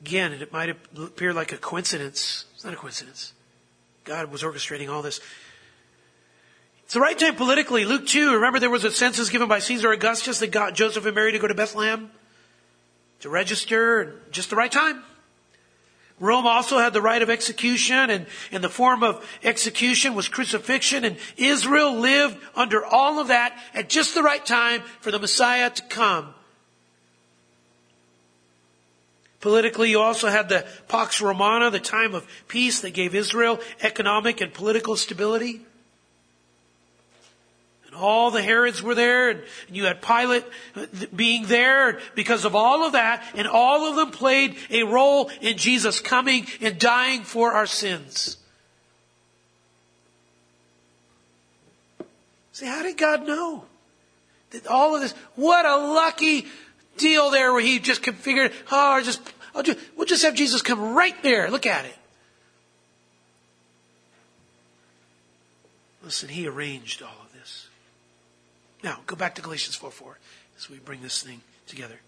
Again, it might appear like a coincidence. It's not a coincidence. God was orchestrating all this. It's the right time politically. Luke 2, remember there was a census given by Caesar Augustus that got Joseph and Mary to go to Bethlehem to register, just the right time. Rome also had the right of execution and, and the form of execution was crucifixion and Israel lived under all of that at just the right time for the Messiah to come. Politically, you also had the Pax Romana, the time of peace that gave Israel economic and political stability. All the Herods were there, and, you had Pilate being there because of all of that, and all of them played a role in Jesus coming and dying for our sins. See, how did God know? That all of this, what a lucky deal there where he just configured, oh, just, I'll just, we'll just have Jesus come right there. Look at it. Listen, he arranged all now, go back to Galatians 4 4 as we bring this thing together.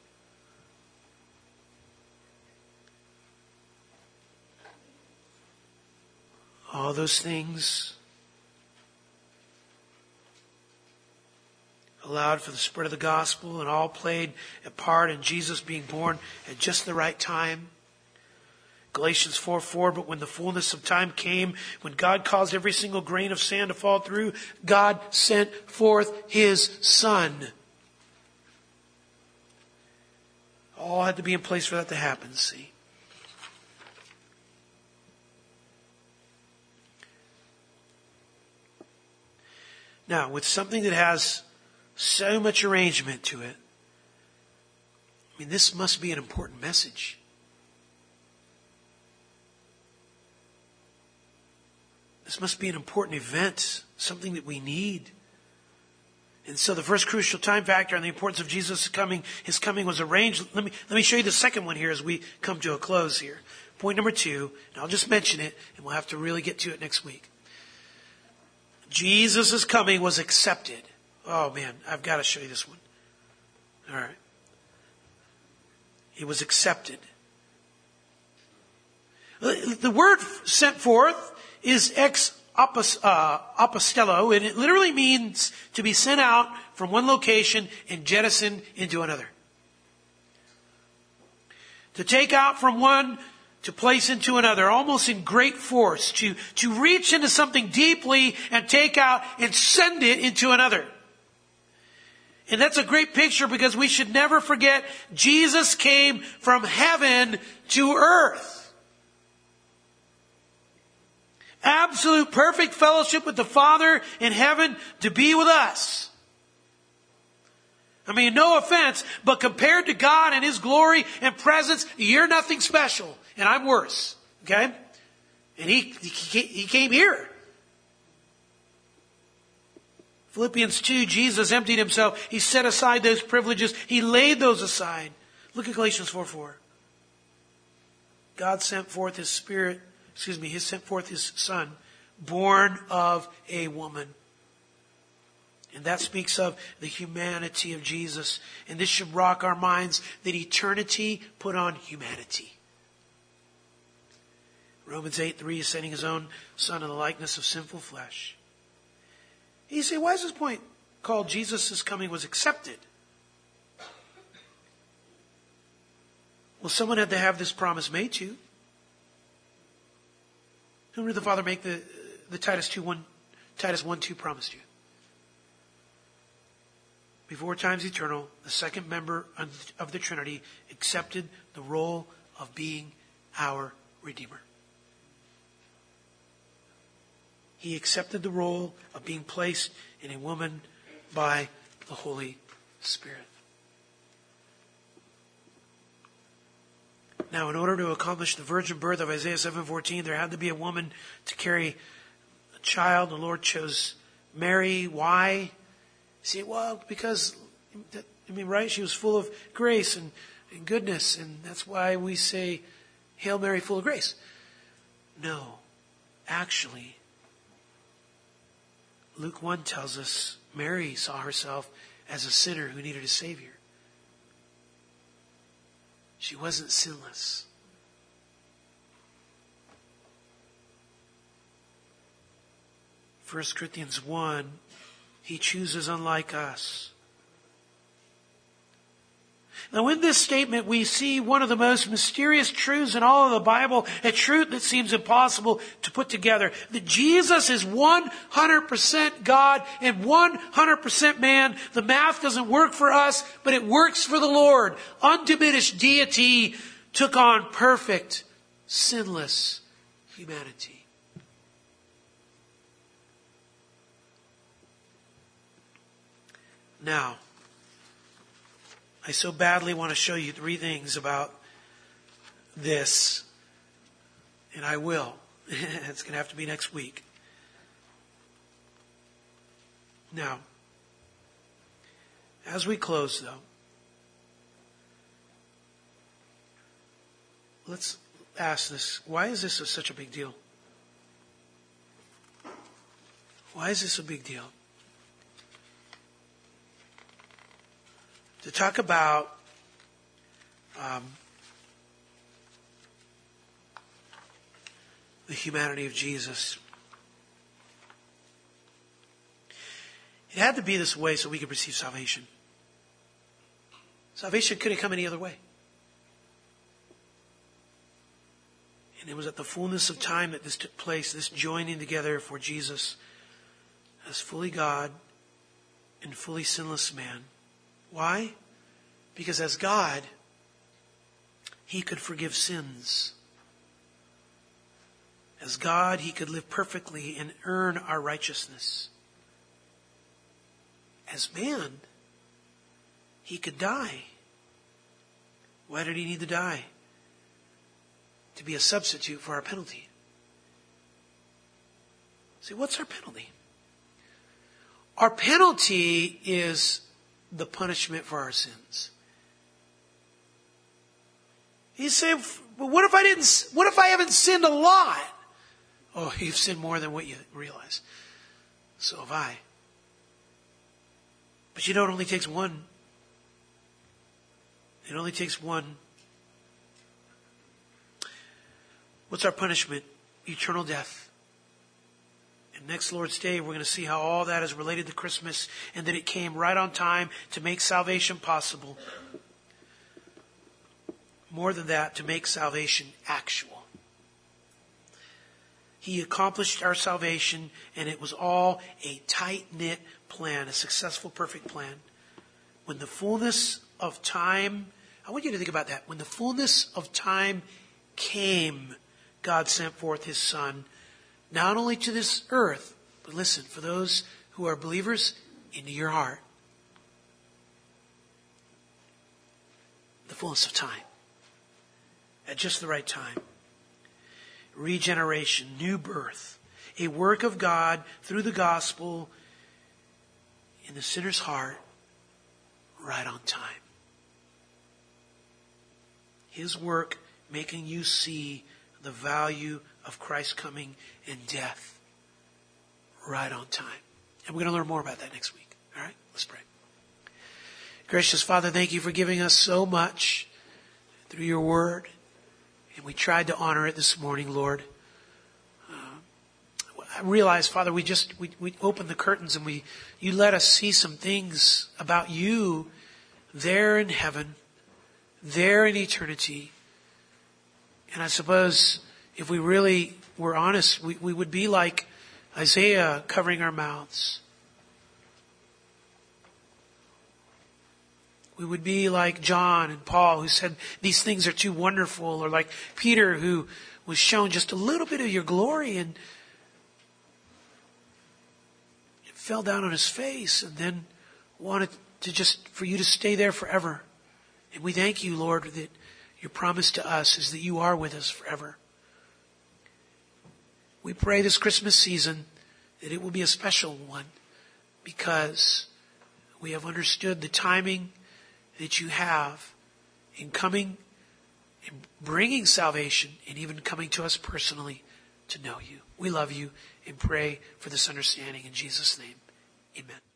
All those things allowed for the spread of the gospel and all played a part in Jesus being born at just the right time. Galatians 4 4, but when the fullness of time came, when God caused every single grain of sand to fall through, God sent forth His Son. All had to be in place for that to happen, see. Now, with something that has so much arrangement to it, I mean, this must be an important message. This must be an important event, something that we need. And so the first crucial time factor on the importance of Jesus coming, his coming was arranged. Let me, let me show you the second one here as we come to a close here. Point number two, and I'll just mention it, and we'll have to really get to it next week. Jesus' coming was accepted. Oh man, I've got to show you this one. All right. It was accepted. The word sent forth is ex uh, apostello, and it literally means to be sent out from one location and jettisoned into another. To take out from one to place into another, almost in great force, to, to reach into something deeply and take out and send it into another. And that's a great picture because we should never forget Jesus came from heaven to earth. Absolute perfect fellowship with the Father in heaven to be with us. I mean, no offense, but compared to God and His glory and presence, you're nothing special. And I'm worse. Okay? And He, he, came here. Philippians 2, Jesus emptied himself. He set aside those privileges. He laid those aside. Look at Galatians 4 4. God sent forth his spirit, excuse me, he sent forth his son, born of a woman. And that speaks of the humanity of Jesus. And this should rock our minds that eternity put on humanity. Romans 8 3 is sending his own son in the likeness of sinful flesh. You say, why is this point called Jesus' coming was accepted? Well, someone had to have this promise made to. Whom did the Father make the, the Titus 2 1, Titus 1 2 promise to? Before times eternal, the second member of the Trinity accepted the role of being our Redeemer. he accepted the role of being placed in a woman by the Holy Spirit. Now, in order to accomplish the virgin birth of Isaiah 7:14, there had to be a woman to carry a child. The Lord chose Mary. Why? See, well, because I mean, right? She was full of grace and, and goodness, and that's why we say, "Hail Mary, full of grace." No, actually, Luke 1 tells us Mary saw herself as a sinner who needed a Savior. She wasn't sinless. First Corinthians 1, he chooses unlike us. Now, in this statement, we see one of the most mysterious truths in all of the Bible, a truth that seems impossible to put together. That Jesus is 100% God and 100% man. The math doesn't work for us, but it works for the Lord. Undiminished deity took on perfect, sinless humanity. Now, I so badly want to show you three things about this, and I will. [LAUGHS] it's going to have to be next week. Now, as we close, though, let's ask this why is this such a big deal? Why is this a big deal? To talk about um, the humanity of Jesus. It had to be this way so we could receive salvation. Salvation couldn't come any other way. And it was at the fullness of time that this took place, this joining together for Jesus as fully God and fully sinless man why? Because as God, He could forgive sins. As God, He could live perfectly and earn our righteousness. As man, He could die. Why did He need to die? To be a substitute for our penalty. See, what's our penalty? Our penalty is the punishment for our sins. He said, well, what if I didn't, what if I haven't sinned a lot? Oh, [LAUGHS] you've sinned more than what you realize. So have I. But you know, it only takes one. It only takes one. What's our punishment? Eternal death. And next Lord's Day, we're going to see how all that is related to Christmas and that it came right on time to make salvation possible. more than that, to make salvation actual. He accomplished our salvation, and it was all a tight knit plan, a successful, perfect plan. When the fullness of time, I want you to think about that. When the fullness of time came, God sent forth His Son, not only to this earth, but listen, for those who are believers, into your heart. The fullness of time. At just the right time regeneration, new birth, a work of God through the gospel in the sinner's heart right on time. His work making you see the value of Christ's coming and death right on time. And we're going to learn more about that next week. All right? Let's pray. Gracious Father, thank you for giving us so much through your word. And we tried to honor it this morning, Lord. Uh, I realize, Father, we just, we, we opened the curtains and we, you let us see some things about you there in heaven, there in eternity. And I suppose if we really were honest, we, we would be like Isaiah covering our mouths. We would be like John and Paul who said these things are too wonderful, or like Peter who was shown just a little bit of your glory and fell down on his face and then wanted to just for you to stay there forever. And we thank you, Lord, that your promise to us is that you are with us forever. We pray this Christmas season that it will be a special one because we have understood the timing that you have in coming and bringing salvation and even coming to us personally to know you. We love you and pray for this understanding in Jesus' name. Amen.